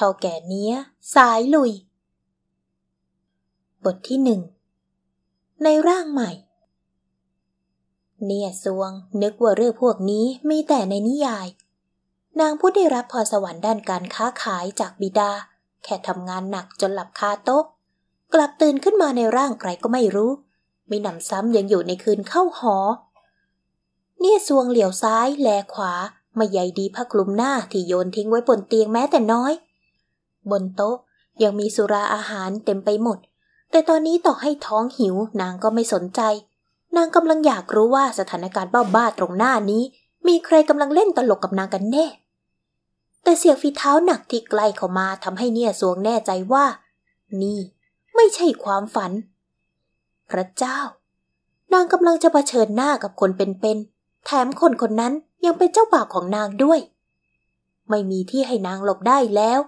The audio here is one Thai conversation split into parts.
ท่าแก่เนี้ย สายลุย บทที่หนึ่ง ในร่างใหม่ เนี่ยซวงนึกว่าเรื่องพวกนี้มีแต่ในนิยาย นางผู้ได้รับพรสวรรค์ด้านการค้าขายจากบิดา แค่ทำงานหนักจนหลับคาโต๊ะ กลับตื่นขึ้นมาในร่างใครก็ไม่รู้ มีหนำซ้ำยังอยู่ในคืนเข้าหอ เนี่ยซวงเหลียวซ้ายแลขวาไม่ใยดีผ้าคลุมหน้าที่โยนทิ้งไว้บนเตียงแม้แต่น้อย บนโต๊ะ ยังมีสุราอาหารเต็มไปหมด แต่ตอนนี้ต่อให้ท้องหิวนางก็ไม่สนใจ นางกำลังอยากรู้ว่าสถานการณ์บ้าๆตรงหน้านี้ มีใครกำลังเล่นตลกกับนางกันแน่ แต่เสียงฝีเท้าหนักที่ใกล้เข้ามาทำให้เนี่ยสวงแน่ใจว่า นี่ ไม่ใช่ความฝัน พระเจ้า นางกำลังจะเผชิญหน้ากับคนเป็นๆแถมคนคนนั้นยังเป็นเจ้าบ่าวของนางด้วย ไม่มีที่ให้นางหลบได้แล้ว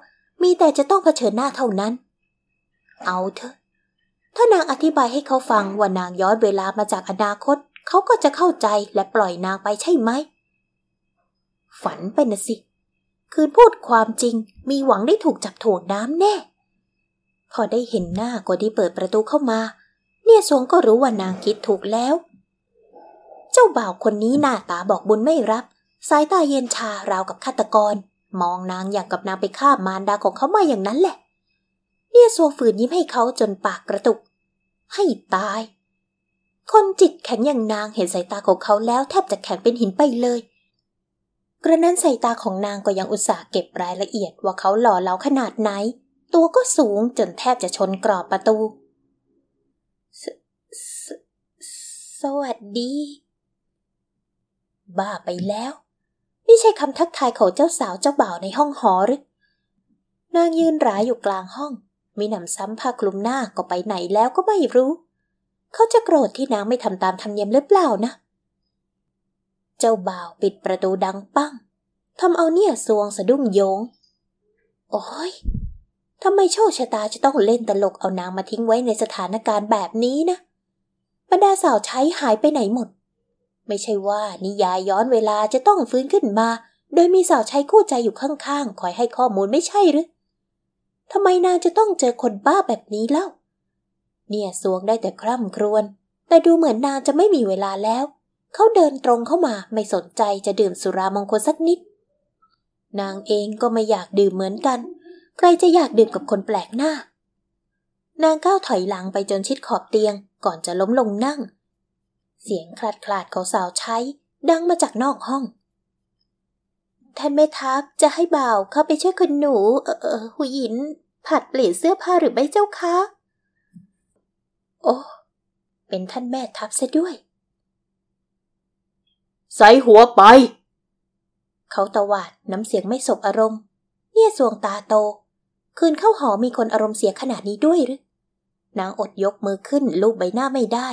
มีแต่จะต้องเผชิญหน้าเท่านั้น เอาเถอะ ถ้านางอธิบายให้เขาฟังว่านางย้อนเวลามาจากอนาคต เขาก็จะเข้าใจและปล่อยนางไปใช่ไหม ฝันไปนะสิ คืนพูดความจริง มีหวังได้ถูกจับถ่วงน้ำแน่ พอได้เห็นหน้าก็ที่เปิดประตูเข้ามา เนี่ยสวงก็รู้ว่านางคิดถูกแล้ว เจ้าบ่าวคนนี้หน้าตาบอกบุญไม่รับ สายตาเย็นชาราวกับฆาตกร มองนางอย่างกับนางไปฆ่ามารดาของเขามาอย่างนั้นแหละเนี่ยสวงฝืนยิ้มให้เขาจนปากกระตุก ให้ตาย คนจิตแข็งอย่างนางเห็นสายตาของเขาแล้วแทบจะแข็งเป็นหินไปเลย กระนั้นสายตาของนางก็ยังอุตส่าห์เก็บรายละเอียดว่าเขาหล่อเหลาขนาดไหน ตัวก็สูงจนแทบจะชนกรอบประตู สสสวัสดี บ้าไปแล้ว นี่ใช่คำทักทายของเจ้าสาวเจ้าบ่าวในห้องหอหรือนางยืนรายอยู่กลางห้อง มีหนำซ้ำผ้าคลุมหน้าก็ไปไหนแล้วก็ไม่รู้ เขาจะโกรธที่นางไม่ทำตามธรรมเนียมหรือเปล่านะ เจ้าบ่าวปิดประตูดังปั้งทำเอาเนี่ยสวงสะดุ้งโยง โอ้ยทำไมโชคชะตาจะต้องเล่นตลกเอานางมาทิ้งไว้ในสถานการณ์แบบนี้นะบรรดาสาวใช้หายไปไหนหมด ไม่ใช่ว่านิยายย้อนเวลาจะต้องฟื้นขึ้นมา โดยมีสาวใช้คู่ใจอยู่ข้างๆ คอยให้ข้อมูลไม่ใช่หรือทำไมนางจะต้องเจอคนบ้าแบบนี้เล่า เนี่ยสวงได้แต่คร่ำครวญ แต่ดูเหมือนนางจะไม่มีเวลาแล้ว เขาเดินตรงเข้ามาไม่สนใจจะดื่มสุรามงคลสักนิด นางเองก็ไม่อยากดื่มเหมือนกัน ใครจะอยากดื่มกับคนแปลกหน้า นางก้าวถอยหลังไปจนชิดขอบเตียง ก่อนจะล้มลงนั่ง เสียงคลาดคลาดของสาวใช้ ดังมาจากนอกห้อง ท่านแม่ทัพจะให้บ่าวเข้าไปช่วยคุณหนู เออเออหุยิน ผัดเปลี่ยนเสื้อผ้าหรือไม่เจ้าคะ โอ้เป็นท่านแม่ทัพซะด้วย ใส่หัวไป เขาตวาดน้ำเสียงไม่สบอารมณ์ เนี่ยสวงตาโต คืนเข้าหอมีคนอารมณ์เสียขนาดนี้ด้วยหรือนางอดยกมือขึ้นลูบใบหน้าไม่ได้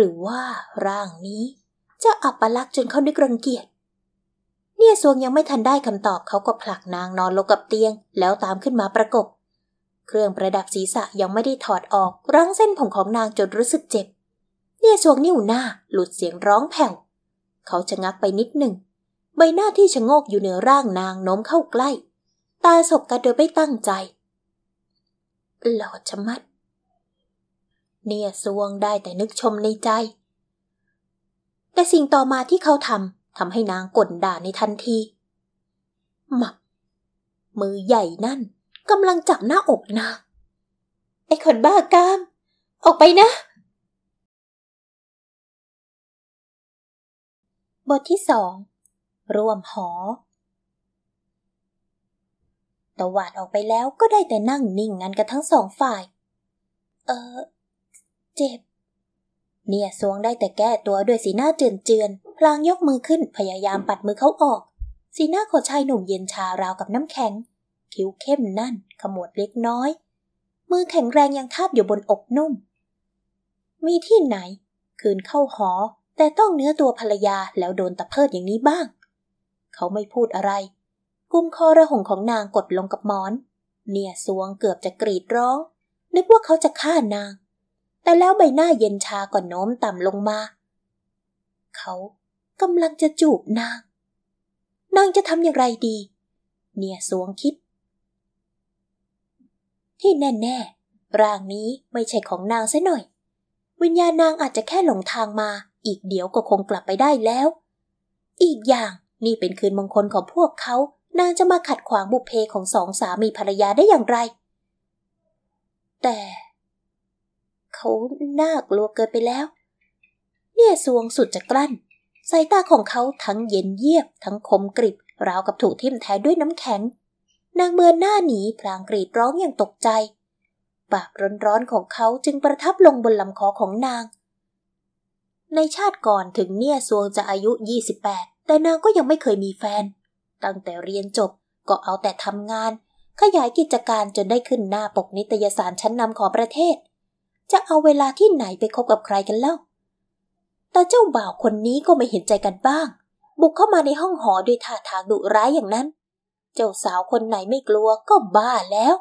หรือว่าร่างนี้ จะอับปลักษ์จนเขานึกรังเกียจ เนี่ยสวงยังไม่ทันได้คำตอบเขาก็ผลักนางนอนลงกับเตียง แล้วตามขึ้นมาประกบ เครื่องประดับศีรษะยังไม่ได้ถอดออก รั้งเส้นผมของนางจนรู้สึกเจ็บ เนี่ยสวงนิ้วหน้าหลุดเสียงร้องแผ่ว เขาชะงักไปนิดหนึ่ง ใบหน้าที่ชะโงกอยู่เหนือร่างนางโน้มเข้าใกล้ ตาสบกันโดยไม่ตั้งใจหลอดชะมัด เนี่ยสวงได้แต่นึกชมในใจ แต่สิ่งต่อมาที่เขาทำทำให้นางกดด่าในทันทีหมับมือใหญ่นั่นกำลังจับหน้าอกนางไอ้คนบ้ากาม ออกไปนะ บทที่สองร่วมหอตวาดออกไปแล้วก็ได้แต่นั่งนิ่งงันกันทั้งสองฝ่าย เออ เจ็บ เนี่ยสวงได้แต่แก้ตัวด้วยสีหน้าเจือนเจือนพลางยกมือขึ้นพยายามปัดมือเขาออก สีหน้าของชายหนุ่มเย็นชาราวกับน้ำแข็ง คิ้วเข้มนั่น ขมวดเล็กน้อย มือแข็งแรงยังทาบอยู่บนอกนุ่ม มีที่ไหน คืนเข้าหอ แต่ต้องเนื้อตัวภรรยาแล้วโดนตะเพิดอย่างนี้บ้าง เขาไม่พูดอะไร กุมคอระหงของนางกดลงกับหมอน เนี่ยสวงเกือบจะกรีดร้อง นึกว่าเขาจะฆ่านาง แต่แล้วใบหน้าเย็นชาก่อนโน้มต่ำลงมา เขากำลังจะจูบนาง นางจะทำอย่างไรดี เนี่ยสวงคิด ที่แน่ๆ ร่างนี้ไม่ใช่ของนางซะหน่อย วิญญาณนางอาจจะแค่หลงทางมา อีกเดี๋ยวก็คงกลับไปได้แล้ว อีกอย่างนี่เป็นคืนมงคลของพวกเขา นางจะมาขัดขวางบุพเพของสองสามีภรรยาได้อย่างไร แต่ เขาน่ากลัวเกินไปแล้ว เนี่ยสวงสุดจะกลั้น สายตาของเขาทั้งเย็นเยียบ ทั้งคมกริบ ราวกับถูกทิ่มแทงด้วยน้ำแข็ง นางเบือนหน้าหนีพลางกรีดร้องอย่างตกใจ ปากร้อนๆของเขาจึงประทับลงบนลำคอของนาง ในชาติก่อนถึงเนี่ยสวงจะอายุ 28 แต่นางก็ยังไม่เคยมีแฟน ตั้งแต่เรียนจบก็เอาแต่ทำงาน ขยายกิจการจนได้ขึ้นหน้าปกนิตยสารชั้นนำของประเทศ จะเอาเวลาที่ไหนไปคบกับใครกันเล่า แต่เจ้าบ่าวคนนี้ก็ไม่เห็นใจกันบ้าง บุกเข้ามาในห้องหอด้วยท่าทางดุร้ายอย่างนั้น เจ้าสาวคนไหนไม่กลัวก็บ้าแล้ว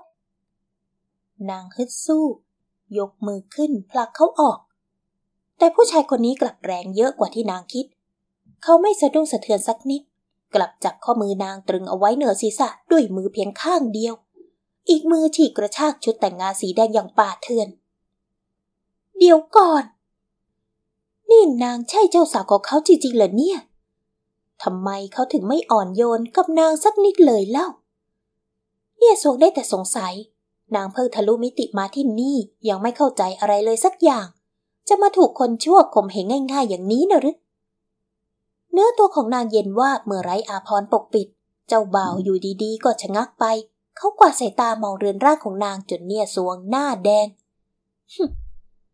นางฮึดสู้ ยกมือขึ้นผลักเขาออก แต่ผู้ชายคนนี้กลับแรงเยอะกว่าที่นางคิด เขาไม่สะดุ้งสะเทือนสักนิด กลับจับข้อมือนางตรึงเอาไว้เหนือศีรษะด้วยมือเพียงข้างเดียว อีกมือฉีกกระชากชุดแต่งงานสีแดงอย่างป่าเถื่อน เดี๋ยวก่อน นี่นางใช่เจ้าสาวของเขาจริงๆเหรอเนี่ยทำไมเขาถึงไม่อ่อนโยนกับนางสักนิดเลยเล่า เนี่ยสวงได้แต่สงสัย นางเพิ่งทะลุมิติมาที่นี่ยังไม่เข้าใจอะไรเลยสักอย่าง จะมาถูกคนชั่วข่มเหงง่าย ๆ อย่างนี้นะหรือเนื้อตัวของนางเย็นว่าเมื่อไรอาพรปกปิด เจ้าบ่าวอยู่ดีๆ ก็ชะงักไป เขากวาดสายตามองเรือนร่างของนางจนเนี่ยสวงหน้าแดง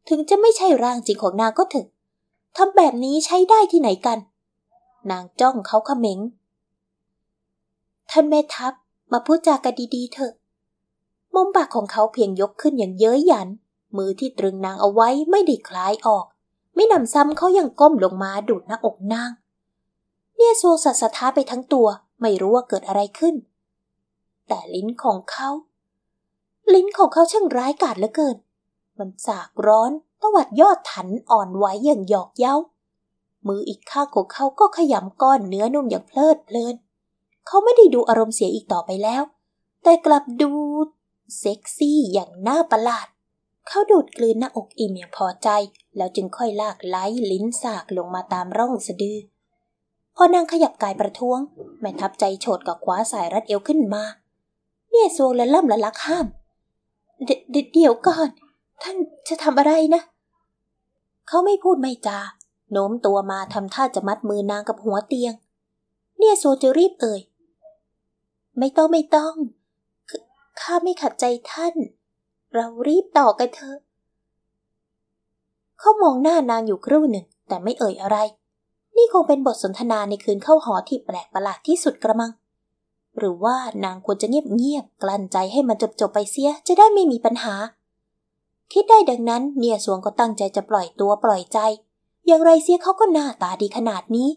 ถึงจะไม่ใช่ร่างจริงของนางก็เถอะทำแบบนี้ใช้ได้ที่ไหนกัน นางจ้องเขาเขม็ง ท่านแม่ทัพมาพูดจากันดีๆเถอะ มุมปากของเขาเพียงยกขึ้นอย่างเย้ยหยัน มือที่ตรึงนางเอาไว้ไม่ได้คลายออก ไม่นำซ้ำเขายังก้มลงมาดูดหน้าอกนาง เนี่ยโซสัสท้าไปทั้งตัวไม่รู้ว่าเกิดอะไรขึ้น แต่ลิ้นของเขา ลิ้นของเขาช่างร้ายกาจเหลือเกิน มันสากร้อนตวัดยอดถันอ่อนไหวอย่างหยอกเย้า มืออีกข้างของเขาก็ขยำก้อนเนื้อนุ่มอย่างเพลิดเพลิน เขาไม่ได้ดูอารมณ์เสียอีกต่อไปแล้ว แต่กลับดูเซ็กซี่อย่างน่าประหลาด เขาดูดกลืนหน้าอกอิ่มอย่างพอใจ แล้วจึงค่อยลากไล้ลิ้นสากลงมาตามร่องสะดือ พอนางขยับกายประท้วง แม่ทับใจโฉดกับคว้าสายรัดเอวขึ้นมา เนี่ยโซและล่ำละลักห้ามเดี๋ยวก่อน ท่านจะทำอะไรนะ เขาไม่พูดไม่จา โน้มตัวมาทำท่าจะมัดมือนางกับหัวเตียง เนี่ยโซจะรีบเอ่ย ไม่ต้องไม่ต้องข้าไม่ขัดใจท่าน เรารีบต่อกันเถอะ เขามองหน้านางอยู่ครู่หนึ่ง แต่ไม่เอ่ยอะไร นี่คงเป็นบทสนทนาในคืนเข้าหอที่แปลกประหลาดที่สุดกระมัง หรือว่านางควรจะเงียบเงียบกลั้นใจให้มันจบจบไปเสียจะได้ไม่มีปัญหา คิดได้ดังนั้นเนียสวงก็ตั้งใจจะปล่อยตัวปล่อยใจ อย่างไรเสียเขาก็หน้าตาดีขนาดนี้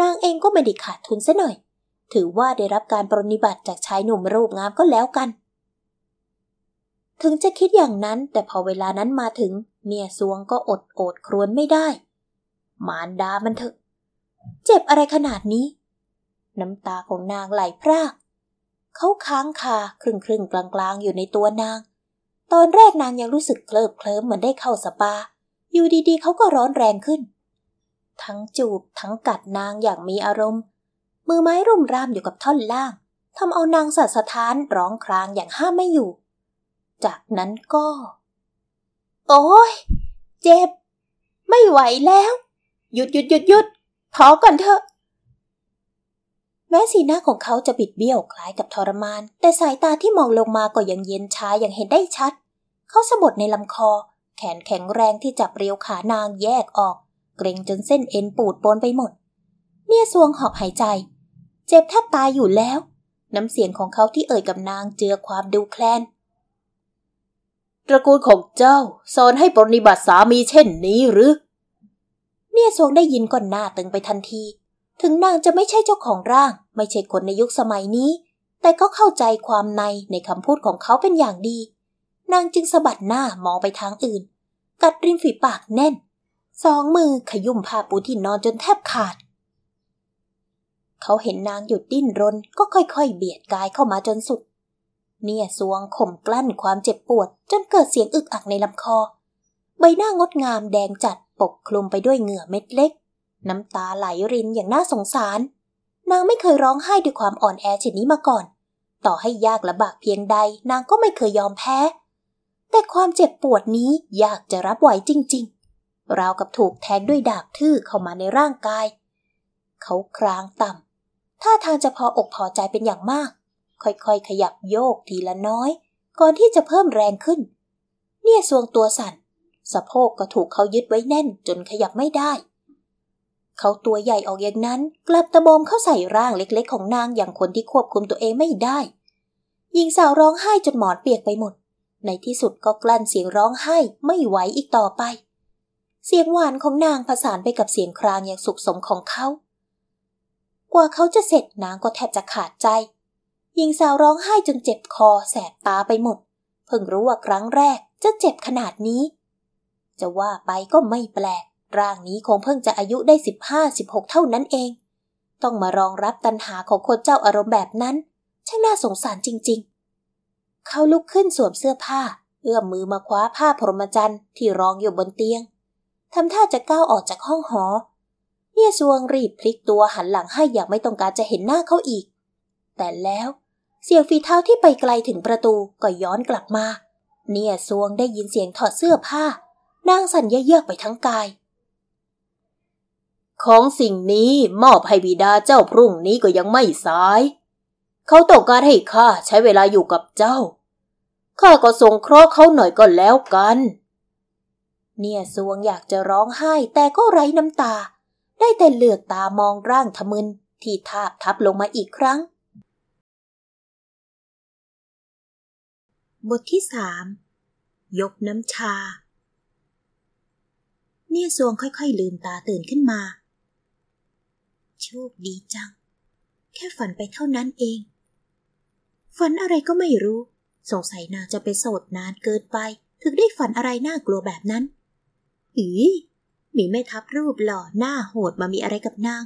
นางเองก็ไม่ได้ขาดทุนซะหน่อย ถือว่าได้รับการปรนิบัติจากชายหนุ่มรูปงามก็แล้วกัน ถึงจะคิดอย่างนั้นแต่พอเวลานั้นมาถึง เนียสวงก็อดโอดครวนไม่ได้ มารดามันเถอะ เจ็บอะไรขนาดนี้ น้ำตาของนางไหลพรากเขาค้างคาครึ่งครึ่งกลางกลางอยู่ในตัวนาง ตอนแรกนางยังรู้สึกเคลิบเคลิ้มเหมือนได้เข้าสปา อยู่ดีๆเขาก็ร้อนแรงขึ้น ทั้งจูบทั้งกัดนางอย่างมีอารมณ์ มือไม้รุมรามอยู่กับท่อนล่างทำเอานางสัตสะท้านร้องครางอย่างห้ามไม่อยู่ จากนั้นก็ โอ้ยเจ็บ ไม่ไหวแล้ว หยุดหยุดหยุดหยุดพอก่อนเถอะ แม้สีหน้าของเขาจะบิดเบี้ยวคล้ายกับทรมาน แต่สายตาที่มองลงมาก็ยังเย็นชาอย่างเห็นได้ชัด เขาสะบัดในลำคอ แขนแข็งแรงที่จับเรียวขานางแยกออก เกรงจนเส้นเอ็นปูดปนไปหมดเนี่ยสวงหอบหายใจ เจ็บแทบตายอยู่แล้ว น้ำเสียงของเขาที่เอ่ยกับนางเจือความดูแคลนตระกูลของเจ้าสอนให้ปรนิบัติสามีเช่นนี้หรือเนี่ยสวงได้ยินก่อนหน้าตึงไปทันที ถึงนางจะไม่ใช่เจ้าของร่าง ไม่ใช่คนในยุคสมัยนี้ แต่ก็เข้าใจความในในคำพูดของเขาเป็นอย่างดี นางจึงสะบัดหน้ามองไปทางอื่น กัดริมฝีปากแน่น สองมือขยุ่มผ้าปูที่นอนจนแทบขาด เขาเห็นนางหยุดดิ้นรนก็ค่อยๆ เบียดกายเข้ามาจนสุด เนี่ยสวงข่มกลั้นความเจ็บปวด จนเกิดเสียงอึกอักในลำคอ ใบหน้างดงามแดงจัดปกคลุมไปด้วยเหงื่อเม็ดเล็ก น้ำตาไหลรินอย่างน่าสงสาร นางไม่เคยร้องไห้ด้วยความอ่อนแอเช่นนี้มาก่อน ต่อให้ยากลำบากเพียงใดนางก็ไม่เคยยอมแพ้ แต่ความเจ็บปวดนี้ยากจะรับไหวจริงๆ ราวกับถูกแทงด้วยดาบทื่อเข้ามาในร่างกาย เขาครางต่ำท่าทางจะพออกพอใจเป็นอย่างมาก ค่อยๆ ขยับโยกทีละน้อย ก่อนที่จะเพิ่มแรงขึ้น เนี่ยสวงตัวสั่น สะโพกก็ถูกเขายึดไว้แน่นจนขยับไม่ได้ เขาตัวใหญ่ออกอย่างนั้น กลับตะบมเข้าใส่ร่างเล็กๆ ของนางอย่างคนที่ควบคุมตัวเองไม่ได้หญิงสาวร้องไห้จนหมอนเปียกไปหมด ในที่สุดก็กลั้นเสียงร้องไห้ไม่ไหวอีกต่อไป เสียงหวานของนางผสานไปกับเสียงครางอย่างสุขสมของเขา กว่าเขาจะเสร็จนางก็แทบจะขาดใจ หญิงสาวร้องไห้จนเจ็บคอแสบตาไปหมด เพิ่งรู้ว่าครั้งแรกจะเจ็บขนาดนี้ จะว่าไปก็ไม่แปลก ร่างนี้คงเพิ่งจะอายุได้สิบห้าสิบหกเท่านั้นเอง ต้องมารองรับตันหาของคนเจ้าอารมณ์แบบนั้น ช่างน่าสงสารจริง ๆ เขาลุกขึ้นสวมเสื้อผ้า เอื้อมมือมาคว้าผ้าพรหมจรรย์ที่รองอยู่บนเตียงทำท่าจะก้าวออกจากห้องหอ เนี่ยซวงรีบพลิกตัวหันหลังให้อย่างไม่ต้องการจะเห็นหน้าเขาอีก แต่แล้วเสียงฝีเท้าที่ไปไกลถึงประตูก็ย้อนกลับมา เนี่ยซวงได้ยินเสียงถอดเสื้อผ้านางสั่นเยือกไปทั้งกาย ของสิ่งนี้มอบให้บิดาเจ้าพรุ่งนี้ก็ยังไม่สาย เขาต้องการให้ข้าใช้เวลาอยู่กับเจ้า ข้าก็ส่งเคราะห์เขาหน่อยก็แล้วกัน เนี่ยสวงอยากจะร้องไห้แต่ก็ไร้น้ำตา ได้แต่เหลือกตามองร่างทะมึนที่ทาบทับลงมาอีกครั้ง บทที่สามยกน้ำชา เนี่ยซวงค่อยๆลืมตาตื่นขึ้นมา โชคดีจัง แค่ฝันไปเท่านั้นเอง ฝันอะไรก็ไม่รู้ สงสัยนางจะไปโสดนานเกินไป ถึงได้ฝันอะไรน่ากลัวแบบนั้น อีมีแม่ทัพรูปหล่อหน้าโหดมามีอะไรกับนาง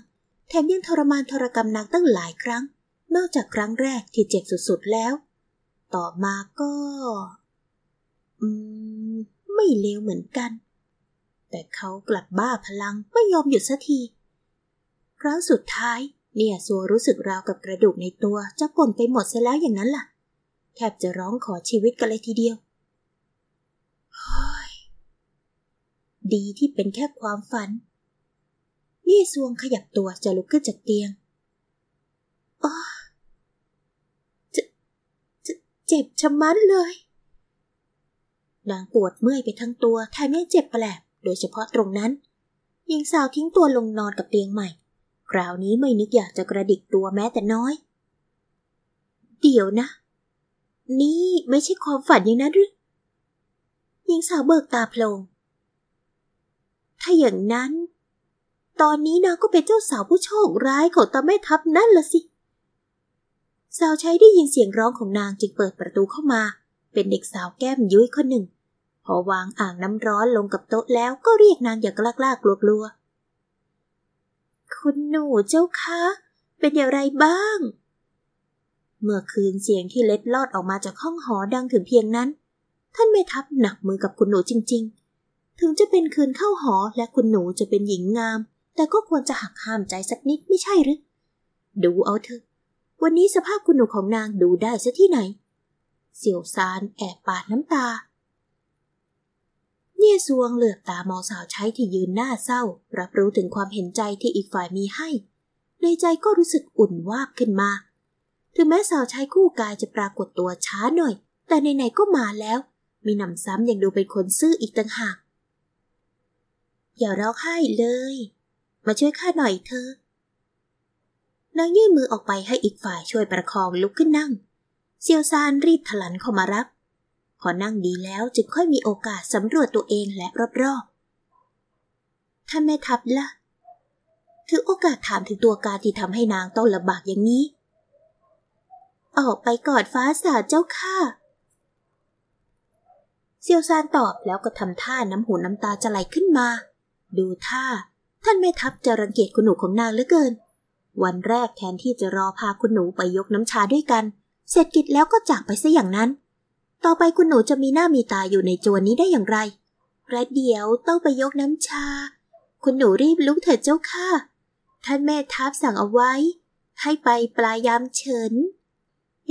แถมยังทรมานทรกรรมนางตั้งหลายครั้ง นอกจากครั้งแรกที่เจ็บสุดๆแล้ว ต่อมาก็ อืม ไม่เลวเหมือนกัน แต่เขากลับบ้าพลังไม่ยอมหยุดสักที ครั้งสุดท้าย เนี่ยซัวรู้สึกราวกับกระดูกในตัวจะป่นไปหมดซะแล้วอย่างนั้นล่ะ แทบจะร้องขอชีวิตกันเลยทีเดียวดีที่เป็นแค่ความฝัน นี่ซวงขยับตัวจะลุกขึ้นจากเตียงอ๋อจะจะเจ็บชะมัดเลย นางปวดเมื่อยไปทั้งตัวแถมยังเจ็บแปลบ โดยเฉพาะตรงนั้น หญิงสาวทิ้งตัวลงนอนกับเตียงใหม่ คราวนี้ไม่นึกอยากจะกระดิกตัวแม้แต่น้อย เดี๋ยวนะ นี่ไม่ใช่ความฝันอย่างนั้นหรือหญิงสาวเบิกตาโพลง ถ้าอย่างนั้น ตอนนี้นางก็เป็นเจ้าสาวผู้โชคร้ายของตาแม่ทัพนั่นละสิ สาวใช้ได้ยินเสียงร้องของนางจึงเปิดประตูเข้ามา เป็นเด็กสาวแก้มยุ้ยคนหนึ่ง พอวางอ่างน้ำร้อนลงกับโต๊ะแล้วก็เรียกนางอย่างกล้ากลัวกลัว คุณหนูเจ้าคะ เป็นอย่างไรบ้าง เมื่อคืนเสียงที่เล็ดลอดออกมาจากห้องหอดังถึงเพียงนั้น ท่านไม่ทับหนักมือกับคุณหนูจริง ๆ ถึงจะเป็นคืนเข้าหอและคุณหนูจะเป็นหญิงงาม แต่ก็ควรจะหักห้ามใจสักนิดไม่ใช่หรือ ดูเอาเถอะ วันนี้สภาพคุณหนูของนางดูได้ซะที่ไหน เสี่ยวซานแอบปาดน้ำตา เนี่ยซวงเหลือบตามองสาวใช้ที่ยืนหน้าเศร้า รับรู้ถึงความเห็นใจที่อีกฝ่ายมีให้ ในใจก็รู้สึกอุ่นวาบขึ้นมา ถึงแม้สาวใช้คู่กายจะปรากฏตัวช้าหน่อย แต่ในๆก็มาแล้ว มีหนำซ้ำยังดูเป็นคนซื่ออีกต่างหาก อย่าร้องไห้เลย มาช่วยข้าหน่อยเธอนางยื่นมือออกไปให้อีกฝ่ายช่วยประคองลุกขึ้นนั่ง เซียวซานรีบถลันเข้ามารับ พอนั่งดีแล้วจึงค่อยมีโอกาสสำรวจตัวเองและรอบๆ ท่านแม่ทัพละ่ะ ถือโอกาสถามถึงตัวการที่ทำให้นางต้องลำบากอย่างนี้ ออกไปกอดฟ้าสาเจ้าค่ะเซียวซานตอบแล้วก็ทำท่าน้ำหูน้ำตาจะไหลขึ้นมา ดูท่า ท่านแม่ทัพจะรังเกียจคุณหนูของนางเหลือเกิน วันแรกแทนที่จะรอพาคุณหนูไปยกน้ำชาด้วยกัน เสร็จกิจแล้วก็จากไปซะอย่างนั้น ต่อไปคุณหนูจะมีหน้ามีตาอยู่ในจวนนี้ได้อย่างไรประเดี๋ยวต้องไปยกน้ำชา คุณหนูรีบลุกเถิดเจ้าค่ะ ท่านแม่ทัพสั่งเอาไว้ ให้ไปปลายยามเฉิน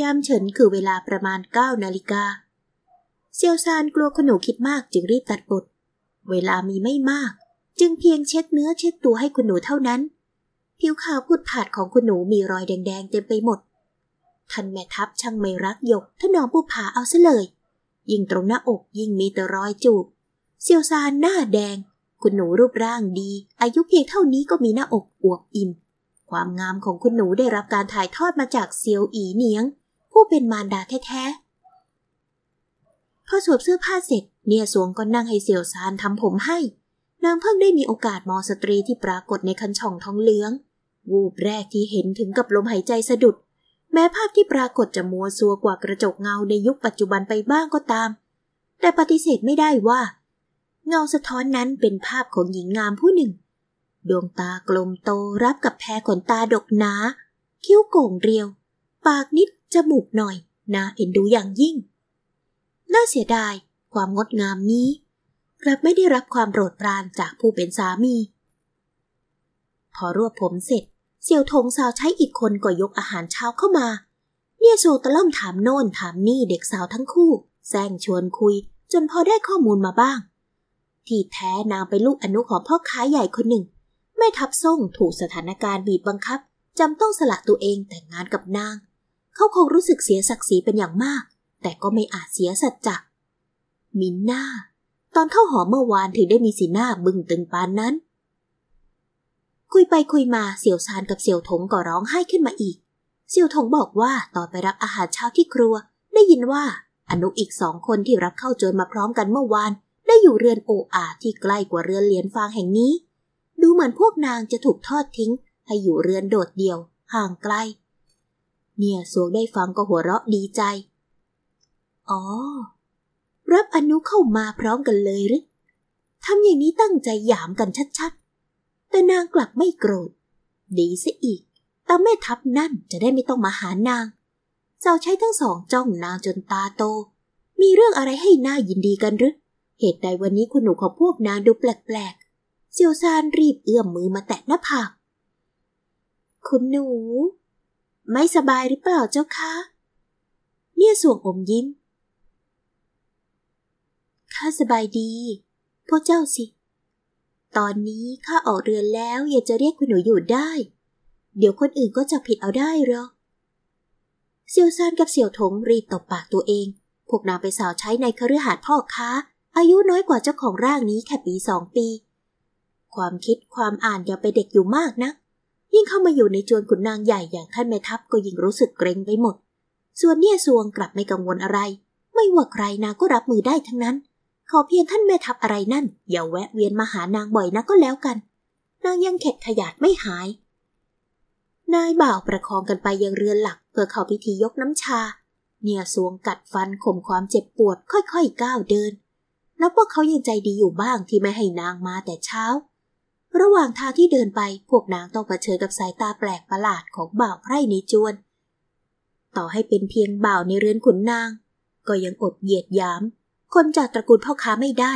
ยามเฉินคือเวลาประมาณเก้านาฬิกา เซียวซานกลัวคุณหนูคิดมากจึงรีบตัดบท เวลามีไม่มาก จึงเพียงเช็ดเนื้อเช็ดตัวให้คุณหนูเท่านั้น ผิวขาวพุดผาดของคุณหนูมีรอยแดงๆเต็มไปหมด ท่านแม่ทัพช่างไม่รักหยกท่านน้องผู้ผาเอาซะเลย ยิ่งตรงหน้าอกยิ่งมีแต่รอยจูบ เซียวซานหน้าแดง คุณหนูรูปร่างดี อายุเพียงเท่านี้ก็มีหน้าอกอวบอิ่ม ความงามของคุณหนูได้รับการถ่ายทอดมาจากเซียวอีเนียง ผู้เป็นมารดาแท้ๆ พอสวมเสื้อผ้าเสร็จ เนี่ยสวงก็นั่งให้เซียวซานทำผมให้ นางเพิ่งได้มีโอกาสมองสตรีที่ปรากฏในคันฉ่องทองเหลือง วูบแรกที่เห็นถึงกับลมหายใจสะดุด แม้ภาพที่ปรากฏจะมัวซัวกว่ากระจกเงาในยุคปัจจุบันไปบ้างก็ตาม แต่ปฏิเสธไม่ได้ว่า เงาสะท้อนนั้นเป็นภาพของหญิงงามผู้หนึ่ง ดวงตากลมโตรับกับแพรขนตาดกหนา คิ้วโก่งเรียว ปากนิด จมูกหน่อยน่าเอ็นดูอย่างยิ่ง น่าเสียดาย ความงดงามนี้ กลับไม่ได้รับความโปรดปรานจากผู้เป็นสามี พอรวบผมเสร็จ เสี่ยวทงสาวใช้อีกคนก็ยกอาหารเช้าเข้ามา เนี่ยโซตะล่อมถามโน่นถามนี่เด็กสาวทั้งคู่แซงชวนคุย จนพอได้ข้อมูลมาบ้าง ที่แท้นางเป็นลูกอนุของพ่อค้าใหญ่คนหนึ่ง แม่ทับส่งถูกสถานการณ์บีบบังคับจำต้องสละตัวเองแต่งงานกับนาง เขาคงรู้สึกเสียศักดิ์ศรีเป็นอย่างมาก แต่ก็ไม่อาจเสียสัจจะมินหน้า ตอนเข้าหอเมื่อวานถึงได้มีสีหน้าบึ้งตึงปานนั้น คุยไปคุยมาเสี่ยวซานกับเสี่ยวถงก็ร้องไห้ขึ้นมาอีก เสี่ยวถงบอกว่าตอนไปรับอาหารเช้าที่ครัว ได้ยินว่าอนุอีกสองคนที่รับเข้าจนมาพร้อมกันเมื่อวาน ได้อยู่เรือนโออาที่ใกล้กว่าเรือนเหรียญฟางแห่งนี้ ดูเหมือนพวกนางจะถูกทอดทิ้ง ให้อยู่เรือนโดดเดี่ยว ห่างไกล เนี่ยสวงได้ฟังก็หัวเราะดีใจ อ๋อ รับอนุเข้ามาพร้อมกันเลยหรือทำอย่างนี้ตั้งใจหยามกันชัดๆ แต่นางกลับไม่โกรธ ดีซะอีกต่แม่ทัพนั่นจะได้ไม่ต้องมาหานาง เจ้าใช้ทั้งสองจ้องนางจนตาโต มีเรื่องอะไรให้น่ายินดีกันหรือ เหตุใดวันนี้คุณหนูของพวกนางดูแปลกๆ เซียวซานรีบเอื้อมมือมาแตะหน้าผาก คุณหนู ไม่สบายหรือเปล่าเจ้าคะ เนี่ยสวงอมยิ้ม ข้าสบายดี พวกเจ้าสิ ตอนนี้ข้าออกเรือนแล้วอย่าจะเรียกคุณหนูอยู่ได้ เดี๋ยวคนอื่นก็จะผิดเอาได้หรอกเซียวซานกับเสี่ยวถงรีบตบปากตัวเอง พวกนางไปสาวใช้ในคฤหาสน์พ่อค้า อายุน้อยกว่าเจ้าของร่างนี้แค่ปีสองปี ความคิดความอ่านยังไปเด็กอยู่มากนะยิ่งเข้ามาอยู่ในจวนขุนนางใหญ่อย่างท่านแม่ทัพก็ยิ่งรู้สึกเกรงไปหมด ส่วนเนี่ยสวงกลับไม่กังวลอะไร ไม่ว่าใครนางก็รับมือได้ทั้งนั้น ขอเพียงท่านแม่ทัพอะไรนั่น อย่าแวะเวียนมาหานางบ่อยนะก็แล้วกัน นางยังเข็ดขยาดไม่หาย นายบ่าวประคองกันไปยังเรือนหลัก เพื่อเข้าพิธียกน้ำชา เนี่ยสวงกัดฟันข่มความเจ็บปวดค่อยๆก้าวเดิน นับว่าเขายังใจดีอยู่บ้างที่ไม่ให้นางมาแต่เช้า ระหว่างทางที่เดินไปพวกนางต้องเผชิญกับสายตาแปลกประหลาดของบ่าวไพร่ในจวน ต่อให้เป็นเพียงบ่าวในเรือนขุนนาง ก็ยังอดเหยียดยาม คนจากตระกูลพ่อค้าไม่ได้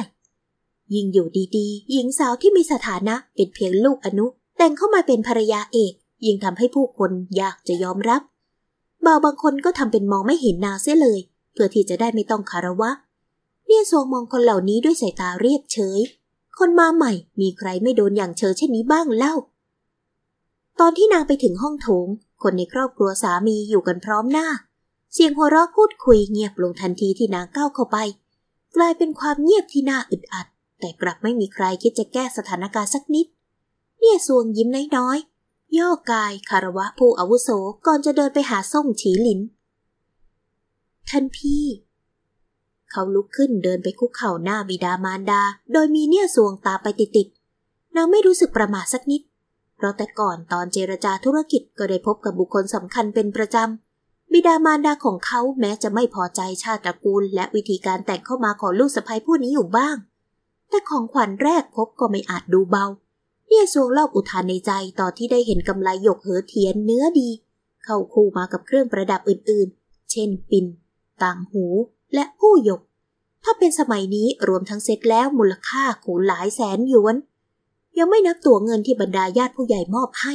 ยิ่งอยู่ดีๆ หญิงสาวที่มีสถานะเป็นเพียงลูกอนุ แต่งเข้ามาเป็นภรรยาเอก ยิ่งทำให้ผู้คนอยากจะยอมรับบ่าวบางคนก็ทำเป็นมองไม่เห็นนางเสียเลย เพื่อที่จะได้ไม่ต้องคารวะเลี่ยซวงมองคนเหล่านี้ด้วยสายตาเรียบเฉย คนมาใหม่มีใครไม่โดนอย่างเชอเช่นนี้บ้างเล่า ตอนที่นางไปถึงห้องโถง คนในครอบครัวสามีอยู่กันพร้อมหน้า เสียงหัวเราะพูดคุยเงียบลงทันทีที่นางก้าวเข้าไป กลายเป็นความเงียบที่น่าอึดอัด แต่กลับไม่มีใครคิดจะแก้สถานการณ์สักนิด เนี่ยซวงยิ้มน้อยๆย่อกายคารวะผู้อาวุโสก่อนจะเดินไปหาส่งฉีหลิน ท่านพี่ เขาลุกขึ้นเดินไปคุกเข่าหน้าบิดามารดา โดยมีเนี่ยสวงตาไปติดๆนางไม่รู้สึกประมาทสักนิด เพราะแต่ก่อนตอนเจรจาธุรกิจก็ได้พบกับบุคคลสำคัญเป็นประจำ บิดามารดาของเขาแม้จะไม่พอใจชาติตระกูล และวิธีการแต่งเข้ามาของลูกสะใภ้ผู้นี้อยู่บ้าง แต่ของขวัญแรกพบก็ไม่อาจดูเบา เนี่ยสวงเล่าอุทานในใจตอนที่ได้เห็นกำไลหยกเหอเทียนเนื้อดี เข้าคู่มากับเครื่องประดับอื่นๆ เช่นปินต่างหู และผู้หยก ถ้าเป็นสมัยนี้รวมทั้งเซ็ตแล้วมูลค่าขูหลายแสนหยวน ยังไม่นับตัวเงินที่บรรดาญาติผู้ใหญ่มอบให้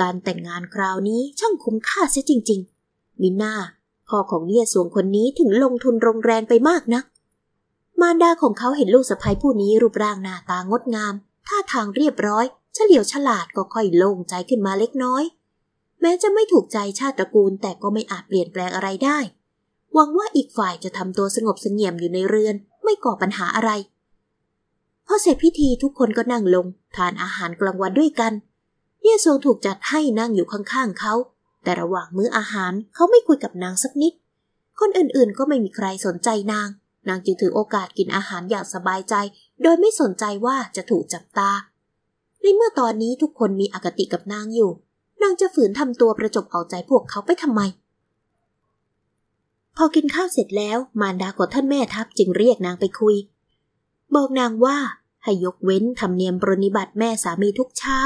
การแต่งงานคราวนี้ช่างคุ้มค่าเสียจริง ๆ มิน่าพ่อของเลี่ยสวงคนนี้ถึงลงทุนโรงแรงไปมากนัก มารดาของเขาเห็นลูกสะใภ้ผู้นี้รูปร่างหน้าตางดงาม ท่าทางเรียบร้อย เฉลียวฉลาดก็ค่อยโล่งใจขึ้นมาเล็กน้อย แม้จะไม่ถูกใจชาติตระกูลแต่ก็ไม่อาจเปลี่ยนแปลงอะไรได้ หวังว่าอีกฝ่ายจะทำตัวสงบเสงี่ยมอยู่ในเรือน ไม่ก่อปัญหาอะไร พอเสร็จพิธีทุกคนก็นั่งลง ทานอาหารกลางวันด้วยกันเยซวงถูกจัดให้นั่งอยู่ข้างๆเขา แต่ระหว่างมื้ออาหารเขาไม่คุยกับนางสักนิด คนอื่นๆก็ไม่มีใครสนใจนาง นางจึงถือโอกาสกินอาหารอย่างสบายใจ โดยไม่สนใจว่าจะถูกจับตา ในเมื่อตอนนี้ทุกคนมีอคติกับนางอยู่ นางจะฝืนทำตัวประจบเอาใจพวกเขาไปทำไม พอกินข้าวเสร็จแล้วมารดาของท่านแม่ทัพจึงเรียกนางไปคุย บอกนางว่าให้ยกเว้นทำเนียมปรนิบัติแม่สามีทุกเช้า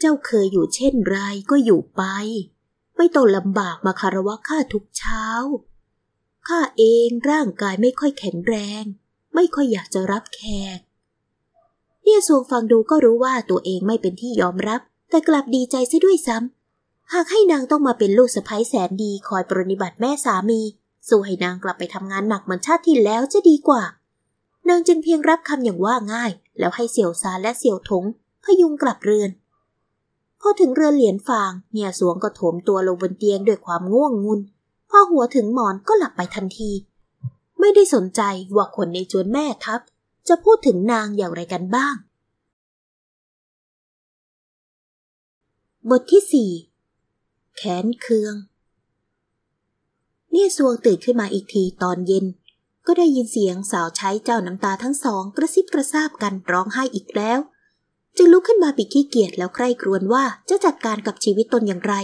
เจ้าเคยอยู่เช่นไรก็อยู่ไป ไม่ต้องลำบากมาคารวะข้าทุกเช้า ข้าเองร่างกายไม่ค่อยแข็งแรง ไม่ค่อยอยากจะรับแขก เนี่ยสวงฟังดูก็รู้ว่าตัวเองไม่เป็นที่ยอมรับ แต่กลับดีใจซะด้วยซ้ำ หากให้นางต้องมาเป็นลูกสะใภ้แสนดีคอยปรนิบัติแม่สามีสู้ให้นางกลับไปทำงานหนักเหมือนชาติที่แล้วจะดีกว่านางจึงเพียงรับคำอย่างว่าง่าย แล้วให้เสี่ยวซาและเสี่ยวถงพยุงกลับเรือน พอถึงเรือนเหรียญฟางเนียสวงก็โถมตัวลงบนเตียงด้วยความง่วงงุนพอหัวถึงหมอนก็หลับไปทันที ไม่ได้สนใจว่าคนในจวนแม่ทัพ จะพูดถึงนางอย่างไรกันบ้าง บทที่สี่แขนเคือง เนี่ยสวงตื่นขึ้นมาอีกทีตอนเย็น ก็ได้ยินเสียงสาวใช้เจ้าน้ำตาทั้งสอง กระซิบกระซาบกันร้องไห้อีกแล้ว จึงลุกขึ้นมาปิดขี้เกียจแล้วใคร่ครวญว่าจะจัดการกับชีวิตตนอย่างไร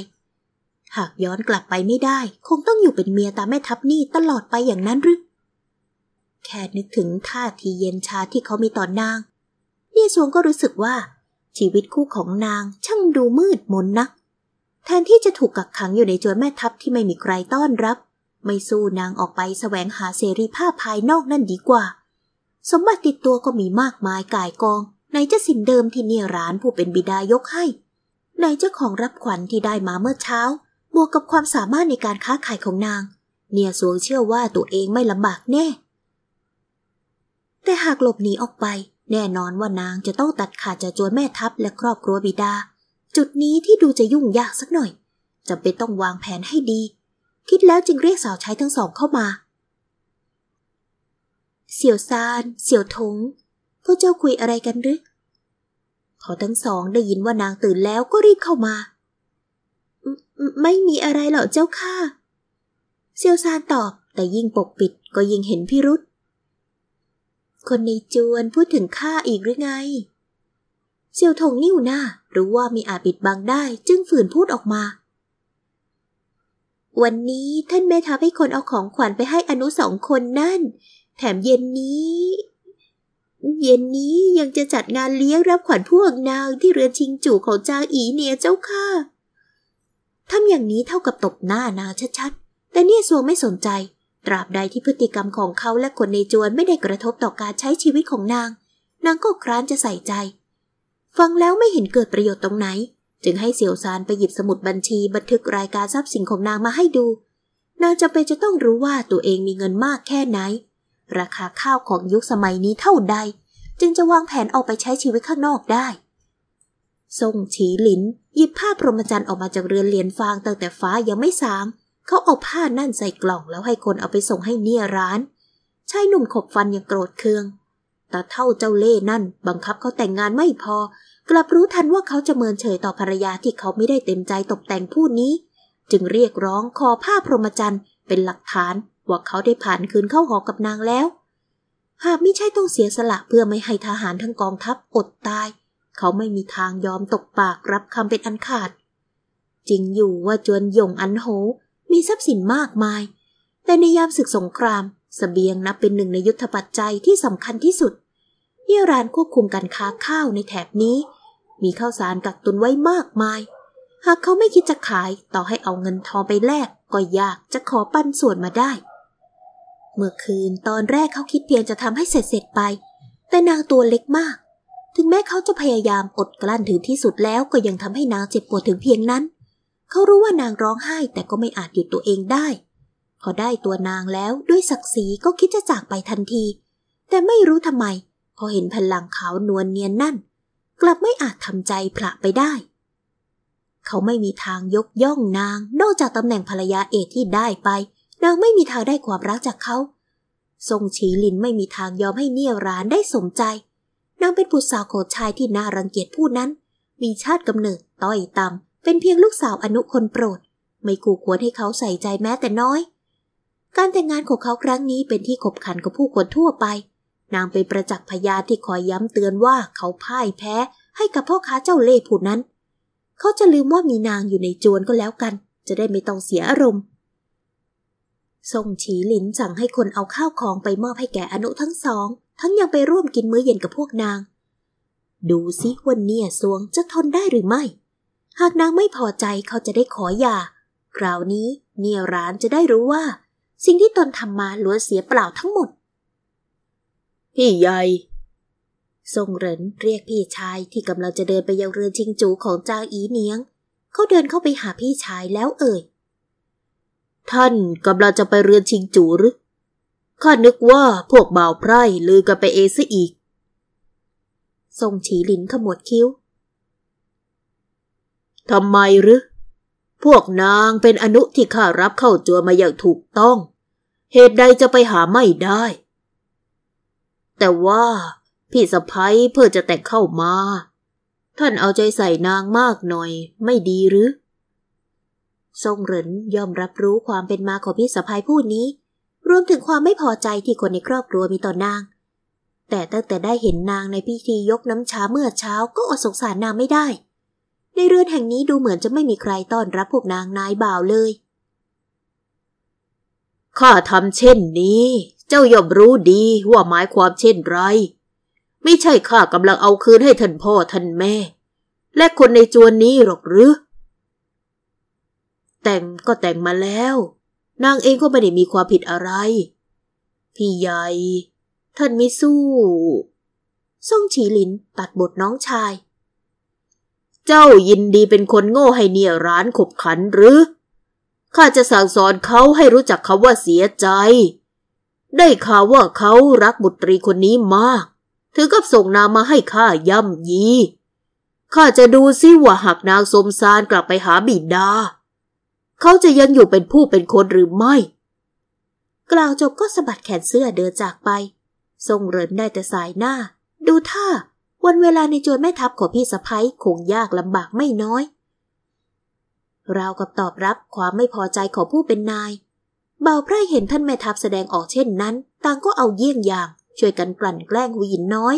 หากย้อนกลับไปไม่ได้ คงต้องอยู่เป็นเมียตามแม่ทัพนี่ตลอดไปอย่างนั้นหรือ แค่นึกถึงท่าทีเย็นชาที่เขามีต่อนาง เนี่ยสวงก็รู้สึกว่า ชีวิตคู่ของนางช่างดูมืดมนนัก แทนที่จะถูกกักขังอยู่ในจวนแม่ทัพที่ไม่มีใครต้อนรับ ไม่สู้นางออกไปแสวงหาเสรีภาพภายนอกนั่นดีกว่า สมบัติติดตัวก็มีมากมายกายกอง ไหนจะสินเดิมที่เนียร้านผู้เป็นบิดายกให้ ไหนจะของรับขวัญที่ได้มาเมื่อเช้า บวกกับความสามารถในการค้าขายของนาง เนียสวงเชื่อว่าตัวเองไม่ลำบากแน่ แต่หากหลบหนีออกไป แน่นอนว่านางจะต้องตัดขาดจากจวนแม่ทัพและครอบครัวบิดา จุดนี้ที่ดูจะยุ่งยากสักหน่อยจำเป็นต้องวางแผนให้ดี คิดแล้วจึงเรียกสาวใช้ทั้งสองเข้ามา เสี่ยวซาน เสี่ยวทง พวกเจ้าคุยอะไรกันหรือเขาทั้งสองได้ยินว่านางตื่นแล้วก็รีบเข้ามา ไม่มีอะไรหรอกเจ้าค่ะ เซียวซานตอบ แต่ยิ่งปกปิดก็ยิ่งเห็นพิรุษ คนในจวนพูดถึงข้าอีกหรือไง เซียวทงนิ้วหน้ารือว่ามีอาจปิดบังได้จึงฝืนพูดออกมา วันนี้ท่านแม่ทัพให้คนเอาของขวัญไปให้อนุสองคนนั่น แถมเย็นนี้ เย็นนี้ยังจะจัดงานเลี้ยงรับขวัญพวกนางที่เรือนชิงจู่ของจางอีเนียเจ้าค่ะทำอย่างนี้เท่ากับตบหน้านางชัดๆ แต่เนี่ยซัวไม่สนใจ ตราบใดที่พฤติกรรมของเขาและคนในจวนไม่ได้กระทบต่อการใช้ชีวิตของนาง นางก็คร้านจะใส่ใจ ฟังแล้วไม่เห็นเกิดประโยชน์ตรงไหน จึงให้เสี่ยวซานไปหยิบสมุดบัญชีบันทึกรายการทรัพย์สินของนางมาให้ดู นางจำเป็นจะต้องรู้ว่าตัวเองมีเงินมากแค่ไหน ราคาข้าวของยุคสมัยนี้เท่าใด จึงจะวางแผนออกไปใช้ชีวิตข้างนอกได้ส่งฉีหลิน หยิบผ้าพรหมจรรย์ออกมาจากเรือนเหรียญฟางตั้งแต่ฟ้ายังไม่สาง เขาเอาผ้านั่นใส่กล่องแล้วให้คนเอาไปส่งให้เนี่ยร้านชายหนุ่มขบฟันยังโกรธเคืองแต่เท่าเจ้าเล่นั่น บังคับเขาแต่งงานไม่พอ กลับรู้ทันว่าเขาจะเมินเฉยต่อภรรยาที่เขาไม่ได้เต็มใจตกแต่งผู้นี้ จึงเรียกร้องขอผ้าพรหมจรรย์เป็นหลักฐาน ว่าเขาได้ผ่านคืนเข้าหอกับนางแล้ว หากไม่ใช่ต้องเสียสละเพื่อไม่ให้ทหารทั้งกองทัพอดตาย เขาไม่มีทางยอมตกปากรับคำเป็นอันขาด จริงอยู่ว่าจวนยงอันโห มีทรัพย์สินมากมาย แต่ในยามศึกสงครามสเสบียงนับเป็นหนึ่งในยุทธปัจจัยที่สำคัญที่สุดเยี่รานควบคุมการค้าข้าวในแถบนี้ มีข้าวสารกักตุนไว้มากมาย หากเขาไม่คิดจะขายต่อให้เอาเงินทองไปแลกก็ยากจะขอปันส่วนมาได้ เมื่อคืนตอนแรกเขาคิดเพียงจะทำให้เสร็จเสร็จไป แต่นางตัวเล็กมาก ถึงแม้เขาจะพยายามอดกลั้นถึงที่สุดแล้วก็ยังทำให้นางเจ็บปวดถึงเพียงนั้น เขารู้ว่านางร้องไห้แต่ก็ไม่อาจหยุดตัวเองได้ พอได้ตัวนางแล้วด้วยศักดิ์ศรีก็คิดจะจากไปทันที แต่ไม่รู้ทำไม พอเห็นพลังขาวนวลเนียนนั่น กลับไม่อาจทำใจพระไปได้เขาไม่มีทางยกย่องนาง นอกจากตำแหน่งภรรยาเอกที่ได้ไป นางไม่มีทางได้ความรักจากเขาทรงฉีลินไม่มีทางยอมให้เนี่ยร้านได้สมใจ นางเป็นบุตรสาวโขชายที่น่ารังเกียจผู้นั้น มีชาติกำเนิดต้อยต่ำเป็นเพียงลูกสาวอนุคนโปรด ไม่คู่ควรให้เขาใส่ใจแม้แต่น้อย การแต่งงานของเขาครั้งนี้เป็นที่ขบขันกับผู้คนทั่วไป นางเป็นประจักษ์พยานที่คอยย้ำเตือนว่าเขาพ่ายแพ้ให้กับพ่อค้าเจ้าเล่ห์ผู้นั้น เขาจะลืมว่ามีนางอยู่ในจวนก็แล้วกัน จะได้ไม่ต้องเสียอารมณ์ ทรงฉีหลินสั่งให้คนเอาข้าวของไปมอบให้แก่อนุทั้งสอง ทั้งยังไปร่วมกินมื้อเย็นกับพวกนาง ดูสิวันเนี่ยสวงจะทนได้หรือไม่ หากนางไม่พอใจเขาจะได้ขอหย่าคราวนี้เนี่ยร้านจะได้รู้ว่า สิ่งที่ตนทำมาล้วนเสียเปล่าทั้งหมด พี่ใหญ่ทรงเหรินเรียกพี่ชายที่กำลังจะเดินไปยังเรือนชิงจูของจางอีเนียง เขาเดินเข้าไปหาพี่ชายแล้วเอ่ย ท่านกำลังจะไปเรือนชิงจูหรือข้านึกว่าพวกบ่าวไพร่ลือกันไปเอซะอีก ทรงฉีหลินขมวดคิ้ว ทำไมหรือ พวกนางเป็นอนุที่ข้ารับเข้าจวมาอย่างถูกต้อง เหตุใดจะไปหาไม่ได้ แต่ว่าพี่สะพ้ยเพื่อจะแต่งเข้ามา ท่านเอาใจใส่นางมากหน่อย ไม่ดีหรือ ทรงเหรินยอมรับรู้ความเป็นมาของพี่สะพ้ยผู้นี้ รวมถึงความไม่พอใจที่คนในครอบครัวมีต่อนาง แต่ตั้งแต่ได้เห็นนางในพิธียกน้ำชาเมื่อเช้าก็อดสงสารนางไม่ได้ ในเรือนแห่งนี้ดูเหมือนจะไม่มีใครต้อนรับพวกนางนายบ่าวเลยข้าทำเช่นนี้ เจ้าย่อมรู้ดีว่าหมายความเช่นไร ไม่ใช่ข้ากำลังเอาคืนให้ท่านพ่อท่านแม่ และคนในจวนนี้หรอกหรือ แต่งก็แต่งมาแล้ว นางเองก็ไม่ได้มีความผิดอะไร พี่ใหญ่ ท่านไม่สู้ซ่งฉีหลินตัดบทน้องชาย เจ้ายินดีเป็นคนโง่ให้เนี่ยร้านขบขันหรือ ข้าจะสั่งสอนเขาให้รู้จักคาว่าเสียใจ ได้ข่าวว่าเขารักบุตรีคนนี้มาก ถึงกับส่งนางมาให้ข้าย่ำยี ข้าจะดูซิว่าหากนางสมสารกลับไปหาบิดา เขาจะยังอยู่เป็นผู้เป็นคนหรือไม่ กล่าวจบก็สะบัดแขนเสื้อเดินจากไป ทรงเรินได้แต่สายหน้า ดูท่า วันเวลาในจวนแม่ทัพของพี่สะพ้ยคงยากลำบากไม่น้อย ราวกับตอบรับความไม่พอใจของผู้เป็นนายเบาไพร่เห็นท่านแม่ทัพแสดงออกเช่นนั้น ต่างก็เอาเยี่ยงอย่าง ช่วยกันกลั่นแกล้งหูหยินน้อย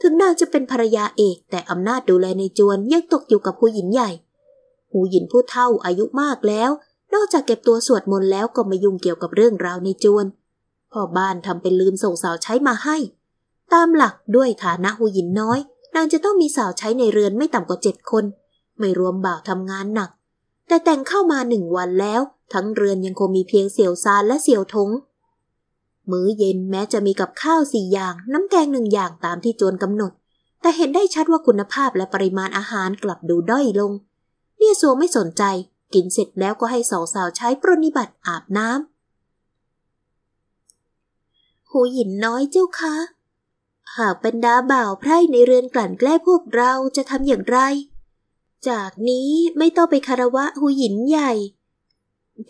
ถึงนางจะเป็นภรรยาเอกแต่อำนาจดูแลในจวนยังตกอยู่กับหูหยินใหญ่ หูหยินผู้เฒ่าอายุมากแล้ว นอกจากเก็บตัวสวดมนต์แล้วก็ไม่ยุ่งเกี่ยวกับเรื่องราวในจวน พ่อบ้านทำเป็นลืมส่งสาวใช้มาให้ ตามหลักด้วยฐานะหูหยินน้อย นางจะต้องมีสาวใช้ในเรือนไม่ต่ำกว่าเจ็ดคน ไม่รวมบ่าวทำงานหนัก แต่แต่งเข้ามาหนึ่งวันแล้ว ทั้งเรือนยังคงมีเพียงเสี่ยวซานและเสี่ยวทงมื้อเย็นแม้จะมีกับข้าวสี่อย่าง น้ำแกงหนึ่งอย่างตามที่โจรกำหนด แต่เห็นได้ชัดว่าคุณภาพและปริมาณอาหารกลับดูด้อยลง เนี่ยซัวไม่สนใจ กินเสร็จแล้วก็ให้สองสาวใช้ปรนิบัติอาบน้ำหูหยินน้อยเจ้าคะ หากเป็นดาบ่าวไพร่ในเรือนกลั่นแกล้พวกเราจะทำอย่างไร จากนี้ไม่ต้องไปคารวะหูหยินใหญ่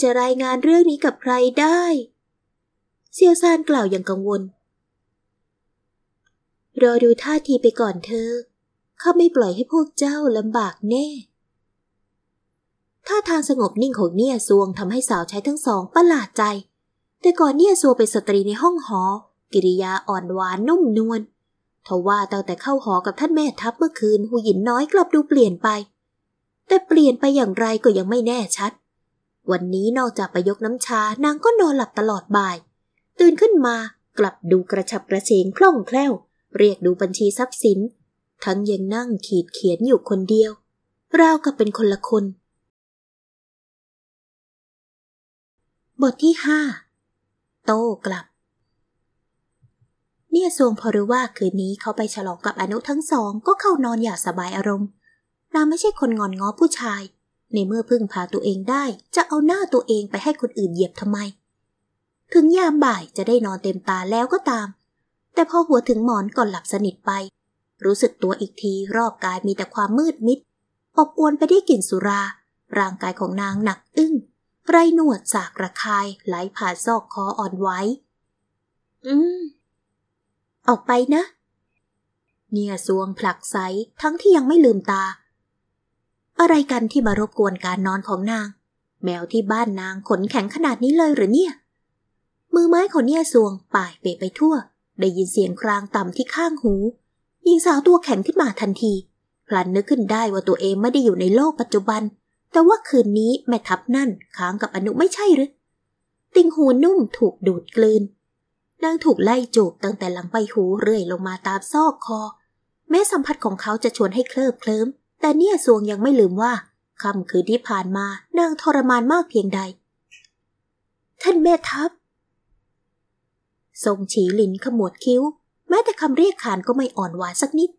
จะรายงานเรื่องนี้กับใครได้ เซียวซานกล่าวอย่างกังวลรอดูท่าทีไปก่อนเธอ ข้าไม่ปล่อยให้พวกเจ้าลำบากแน่ ท่าทางสงบนิ่งของเนี่ยซวงทำให้สาวใช้ทั้งสองประหลาดใจ แต่ก่อนเนี่ยซวงเป็นสตรีในห้องหอ กิริยาอ่อนหวานนุ่มนวลทว่าตั้งแต่เข้าหอกับท่านแม่ทัพเมื่อคืนหูหยินน้อยกลับดูเปลี่ยนไป แต่เปลี่ยนไปอย่างไรก็ยังไม่แน่ชัด วันนี้นอกจากไปยกน้ำชานางก็นอนหลับตลอดบ่าย ตื่นขึ้นมากลับดูกระฉับกระเฉงคล่องแคล่ว เรียกดูบัญชีทรัพย์สิน ทั้งยังนั่งขีดเขียนอยู่คนเดียว ราวกับเป็นคนละคน บทที่ห้าโต้กลับ เนี่ยซวงพอรู้ว่าคืนนี้เขาไปฉลองกับอนุทั้งสอง ก็เข้านอนอย่างสบายอารมณ์นางไม่ใช่คนงอนง้อผู้ชาย ในเมื่อพึ่งพาตัวเองได้ จะเอาหน้าตัวเองไปให้คนอื่นเหยียบทำไม ถึงยามบ่ายจะได้นอนเต็มตาแล้วก็ตาม แต่พอหัวถึงหมอนก่อนหลับสนิทไป รู้สึกตัวอีกทีรอบกายมีแต่ความมืดมิดอบอวนไปได้วยกลิ่นสุรา ร่างกายของนางหนักอึ้ง ไรหนวดสากระคายไหลผ่านซอกคออ่อนไว้ อืม ออกไปนะ เนี่ยสวงผลักไสทั้งที่ยังไม่ลืมตา อะไรกันที่มารบกวนการนอนของนาง แมวที่บ้านนางขนแข็งขนาดนี้เลยหรือเนี่ย มือไม้ของเนี่ยสวงป่ายเปไปทั่ว ได้ยินเสียงครางต่ำที่ข้างหูหญิงสาวตัวแข็งขึ้นมาทันทีพลันนึกขึ้นได้ว่าตัวเองไม่ได้อยู่ในโลกปัจจุบัน แต่ว่าคืนนี้แม่ทับนั่นค้างกับอนุไม่ใช่หรือ ติงหูนุ่มถูกดูดกลืน นางถูกไล่จูบตั้งแต่หลังใบหูเรื่อยลงมาตามซอกคอ แม้สัมผัสของเขาจะชวนให้เคลิบเคลิ้ม แต่เนี่ยสวงยังไม่ลืมว่าค่ำคืนที่ผ่านมานางทรมานมากเพียงใด ท่านแม่ทัพ ทรงฉีหลินขมวดคิ้ว แม้แต่คำเรียกขานก็ไม่อ่อนหวานสักนิด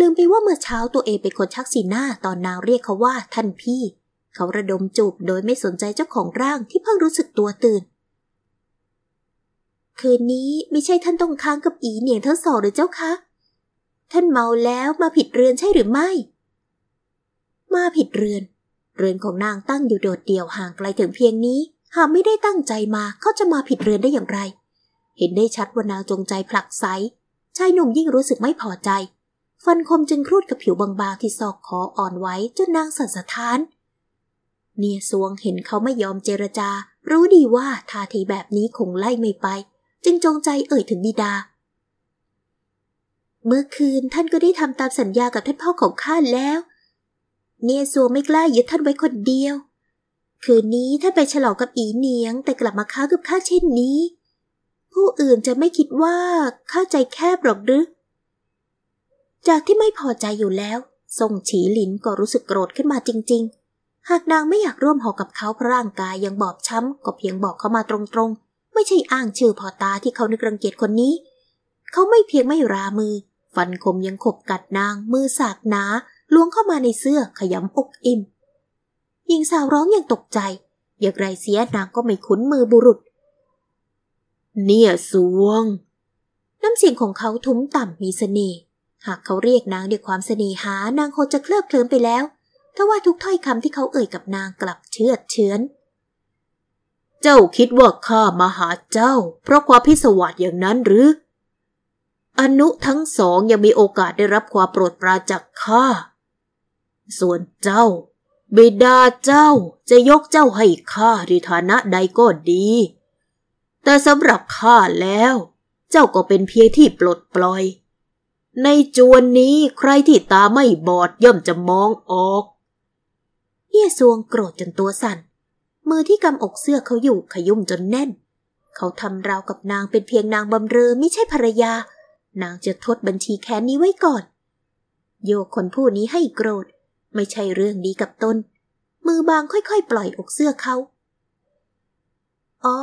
ลืมไปว่าเมื่อเช้าตัวเองเป็นคนชักสีหน้าตอนนางเรียกเขาว่าท่านพี่ เขาระดมจูบโดยไม่สนใจเจ้าของร่างที่เพิ่งรู้สึกตัวตื่น คืนนี้ไม่ใช่ท่านต้องค้างกับอีเหนียงทั้งสองหรือเจ้าคะ ท่านเมาแล้วมาผิดเรือนใช่หรือไม่ มาผิดเรือน เรือนของนางตั้งอยู่โดดเดี่ยวห่างไกลถึงเพียงนี้ หากไม่ได้ตั้งใจมาเขาจะมาผิดเรือนได้อย่างไร เห็นได้ชัดว่านางจงใจผลักไสชายหนุ่มยิ่งรู้สึกไม่พอใจ ฟันคมจึงครูดกับผิวบางๆที่ซอกคออ่อนไว้จนนางสั่นสะท้าน เนียสวงเห็นเขาไม่ยอมเจรจา รู้ดีว่าท่าทีแบบนี้คงไล่ไม่ไป จึงจงใจเอ่ยถึงบิดา เมื่อคืนท่านก็ได้ทำตามสัญญากับท่านพ่อของข้าแล้ว เนียสวงไม่กล้ายึดท่านไว้คนเดียว คืนนี้ท่านไปฉลองกับอีเนียง แต่กลับมาค้ากับข้าเช่นนี้ ผู้อื่นจะไม่คิดว่าข้าใจแคบหรอกหรือจากที่ไม่พอใจอยู่แล้ว ทรงฉีหลินก็รู้สึกโกรธขึ้นมาจริง ๆ หากนางไม่อยากร่วมหอกับเขาเพราะร่างกายยังบอบช้ำก็เพียงบอกเขามาตรงๆ ไม่ใช่อ้างชื่อพอตาที่เขานึกรังเกียจคนนี้ เขาไม่เพียงไม่รามือ ฟันคมยังขบกัดนาง มือสากหนาล้วงเข้ามาในเสื้อขยำอกอิ่มหญิงสาวร้องอย่างตกใจ อย่างไรเสียนางก็ไม่คุ้นมือบุรุษ เนี่ยสวง น้ำเสียงของเขาทุ้มต่ำมีเสน่ห์หากเขาเรียกนางด้วยความเสน่หานางคงจะเคลิบเคลิ้มไปแล้ว ทว่าทุกถ้อยคำที่เขาเอ่ยกับนางกลับเชื่อเชื้อนเจ้าคิดว่าข้ามาหาเจ้า เพราะความพิศวาสอย่างนั้นหรือ อนุทั้งสองยังมีโอกาสได้รับความโปรดปรานจากข้า ส่วนเจ้า บิดาเจ้าจะยกเจ้าให้ข้าในฐานะใดก็ดี แต่สำหรับข้าแล้ว เจ้าก็เป็นเพียงที่ปลดปล่อย ในจวนนี้ใครที่ตาไม่บอดย่อมจะมองออก เฮียซวงโกรธจนตัวสั่น มือที่กำอกเสื้อเขาอยู่ขยุ่มจนแน่น เขาทำราวกับนางเป็นเพียงนางบำเรอไม่ใช่ภรรยา นางจะทดบัญชีแค้นนี้ไว้ก่อน โยกคนผู้นี้ให้โกรธ ไม่ใช่เรื่องดีกับตน มือบางค่อยๆ ปล่อยอกเสื้อเขาอ๋อ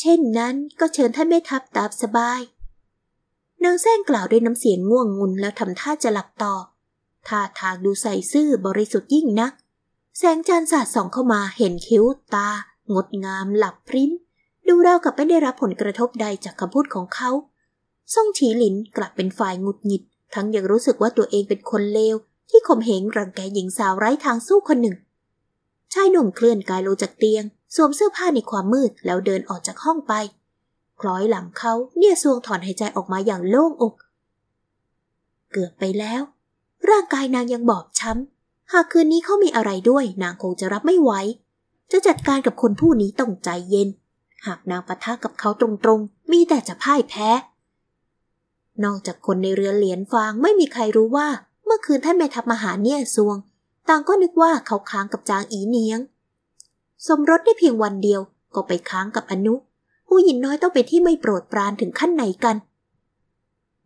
เช่นนั้นก็เชิญท่านแม่ทัพตามสบาย นางแซงกล่าวด้วยน้ำเสียงง่วงงุนแล้วทำท่าจะหลับต่อ ท่าทางดูใส่ซื่อบริสุทธิ์ยิ่งนัก แสงจันทร์สาดส่องเข้ามาเห็นคิ้วตา งดงามหลับพริ้มดูราวกับไม่ได้รับผลกระทบใดจากคำพูดของเขาซ่งฉีหลินกลับเป็นฝ่ายงุดหงิด ทั้งยังรู้สึกว่าตัวเองเป็นคนเลว ที่ข่มเหงรังแกหญิงสาวไร้ทางสู้คนหนึ่งชายหนุ่มเคลื่อนกายลงจากเตียง สวมเสื้อผ้าในความมืดแล้วเดินออกจากห้องไป คล้อยหลังเขาเนี่ยซวงถอนหายใจออกมาอย่างโล่งอก เกือบไปแล้ว ร่างกายนางยังบอบช้ำ หากคืนนี้เขามีอะไรด้วย นางคงจะรับไม่ไหว จะจัดการกับคนผู้นี้ต้องใจเย็น หากนางปะทะกับเขาตรงๆ มีแต่จะพ่ายแพ้ นอกจากคนในเรือเหรียญฟางไม่มีใครรู้ว่า เมื่อคืนท่านแม่ทัพมหาเนี่ยซวง ต่างก็นึกว่าเขาค้างกับจางอีเนียง สมรสได้เพียงวันเดียวก็ไปค้างกับอนุ ผู้หญิงน้อยต้องเป็นที่ไม่โปรดปรานถึงขั้นไหนกัน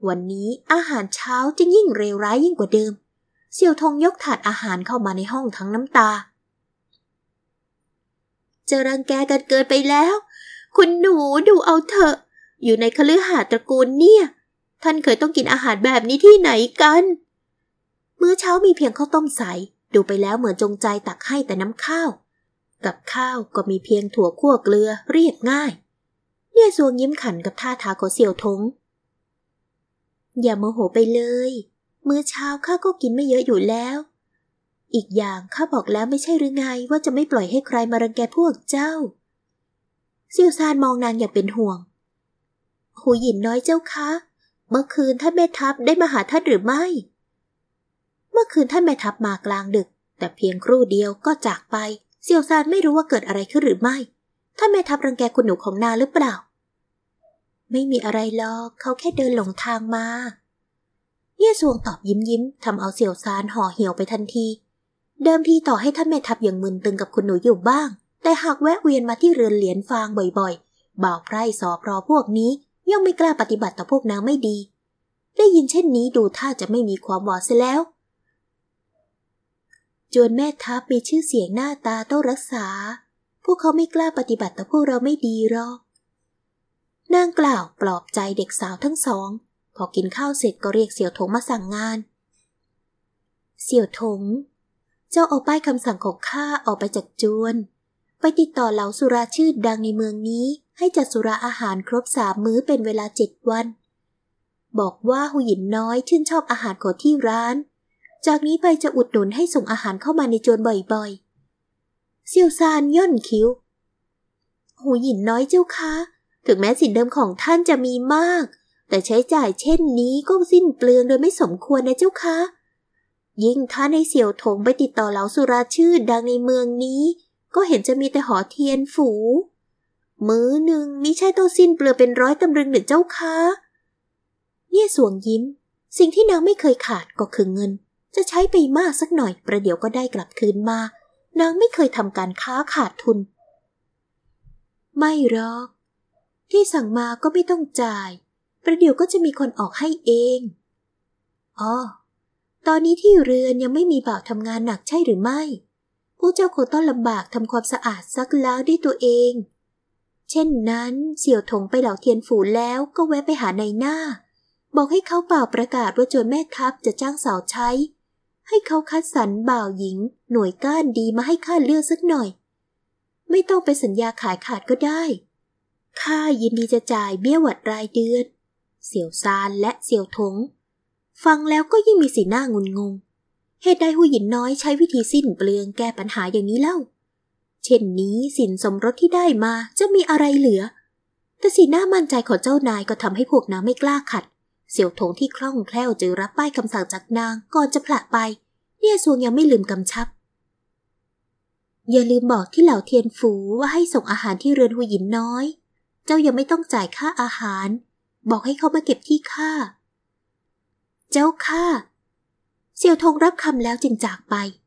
วันนี้อาหารเช้าจึงยิ่งเลวร้ายยิ่งกว่าเดิม เสี่ยวทงยกถาดอาหารเข้ามาในห้องทั้งน้ำตา จะรังแกกันเกินไปแล้ว คุณหนูดูเอาเถอะ อยู่ในคฤหาสน์ตระกูลเนี่ย ท่านเคยต้องกินอาหารแบบนี้ที่ไหนกันมื้อเช้ามีเพียงข้าวต้มใส ดูไปแล้วเหมือนจงใจตักให้แต่น้ำข้าว กับข้าวก็มีเพียงถั่วคั่วเกลือเรียบง่าย เนี่ยซวงยิ้มขันกับท่าทางของเสี่ยวทง อย่าโมโหไปเลย มื้อเช้าข้าก็กินไม่เยอะอยู่แล้ว อีกอย่างข้าบอกแล้วไม่ใช่หรือไงว่าจะไม่ปล่อยให้ใครมารังแกพวกเจ้าเซียวซานมองนางอย่างเป็นห่วง หูหยินน้อยเจ้าคะ เมื่อคืนท่านแม่ทัพได้มาหาท่านหรือไม่ เมื่อคืนท่านแม่ทัพมากลางดึก แต่เพียงครู่เดียวก็จากไปเซียวซานไม่รู้ว่าเกิดอะไรขึ้นหรือไม่ ท่านแม่ทัพรังแกคุณหนูของนางหรือเปล่า ไม่มีอะไรหรอกเขาแค่เดินหลงทางมาเย่สวงตอบยิ้มยิ้มทำเอาเสี่ยวซานห่อเหี่ยวไปทันที เดิมทีต่อให้ท่านแม่ทัพยังมึนตึงกับคุณหนูอยู่บ้าง แต่หากแวะเวียนมาที่เรือนเหรียญฟางบ่อยๆ บ่าวไพร่สอพรอพวกนี้ย่อมไม่กล้าปฏิบัติต่อพวกนางไม่ดี ได้ยินเช่นนี้ดูท่าจะไม่มีความหวาดเสียแล้ว จวนแม่ทัพมีชื่อเสียงหน้าตาต้องรักษา พวกเขาไม่กล้าปฏิบัติต่อพวกเราไม่ดีหรอก นางกล่าวปลอบใจเด็กสาวทั้งสอง พอกินข้าวเสร็จก็เรียกเสี่ยวถงมาสั่งงาน เสี่ยวถง เจ้าเอาป้ายคำสั่งของข้าออกไปจากจวน ไปติดต่อเหล่าสุราชื่อดังในเมืองนี้ ให้จัดสุราอาหารครบสามมื้อเป็นเวลาเจ็ดวัน บอกว่าหูหยินน้อยชื่นชอบอาหารของที่ร้าน จากนี้ไปจะอุดหนุนให้ส่งอาหารเข้ามาในจวนบ่อยๆเซียวซานย่นคิ้วหูหยินน้อยเจ้าคะ ถึงแม้สินเดิมของท่านจะมีมาก แต่ใช้จ่ายเช่นนี้ก็สิ้นเปลืองโดยไม่สมควรนะเจ้าคะยิ่งท่านในเสี่ยวถงไปติดต่อเหล่าสุราชื่อดังในเมืองนี้ ก็เห็นจะมีแต่หอเทียนฝู มื้อหนึ่งมิใช่ต้องสิ้นเปลือเป็นร้อยตำลึงหรือเจ้าคะเย่สวงยิ้ม สิ่งที่นางไม่เคยขาดก็คือเงิน จะใช้ไปมากสักหน่อยประเดี๋ยวก็ได้กลับคืนมา นางไม่เคยทำการค้าขาดทุน ไม่หรอก ที่สั่งมาก็ไม่ต้องจ่าย ประเดี๋ยวก็จะมีคนออกให้เอง อ๋อ ตอนนี้ที่เรือนยังไม่มีบ่าวทำงานหนักใช่หรือไม่ ผู้เจ้าคงต้องลำบากทำความสะอาดซักล้างด้วยตัวเอง เช่นนั้นเสี่ยวถงไปเหล่าเทียนฝูแล้วก็แวะไปหาในหน้า บอกให้เขาเป่าประกาศว่าจวนแม่ทัพจะจ้างสาวใช้ ให้เขาคัดสรรบ่าวหญิง หน่วยก้านดีมาให้ข้าเลือกสักหน่อย ไม่ต้องไปสัญญาขายขาดก็ได้ ข้ายินดีจะจ่ายเบี้ยหวัดรายเดือน เสี่ยวซานและเสี่ยวถงฟังแล้วก็ยิ่งมีสีหน้างุนงง เหตุใดหูหยินน้อยใช้วิธีสิ้นเปลืองแก้ปัญหาอย่างนี้เล่า เช่นนี้สินสมรสที่ได้มาจะมีอะไรเหลือ แต่สีหน้ามั่นใจของเจ้านายก็ทำให้พวกนางไม่กล้าขัด เสี่ยวถงที่คล่องแคล่วจึงรับป้ายคำสั่งจากนางก่อนจะผละไป เนี่ยซวงยังไม่ลืมกำชับอย่าลืมบอกที่เหล่าเทียนฝูว่าให้ส่งอาหารที่เรือนหูหยินน้อย เจ้ายังไม่ต้องจ่ายค่าอาหาร บอกให้เขามาเก็บที่ค่า เจ้าค่าเสี่ยวทงรับคำแล้วจึงจากไป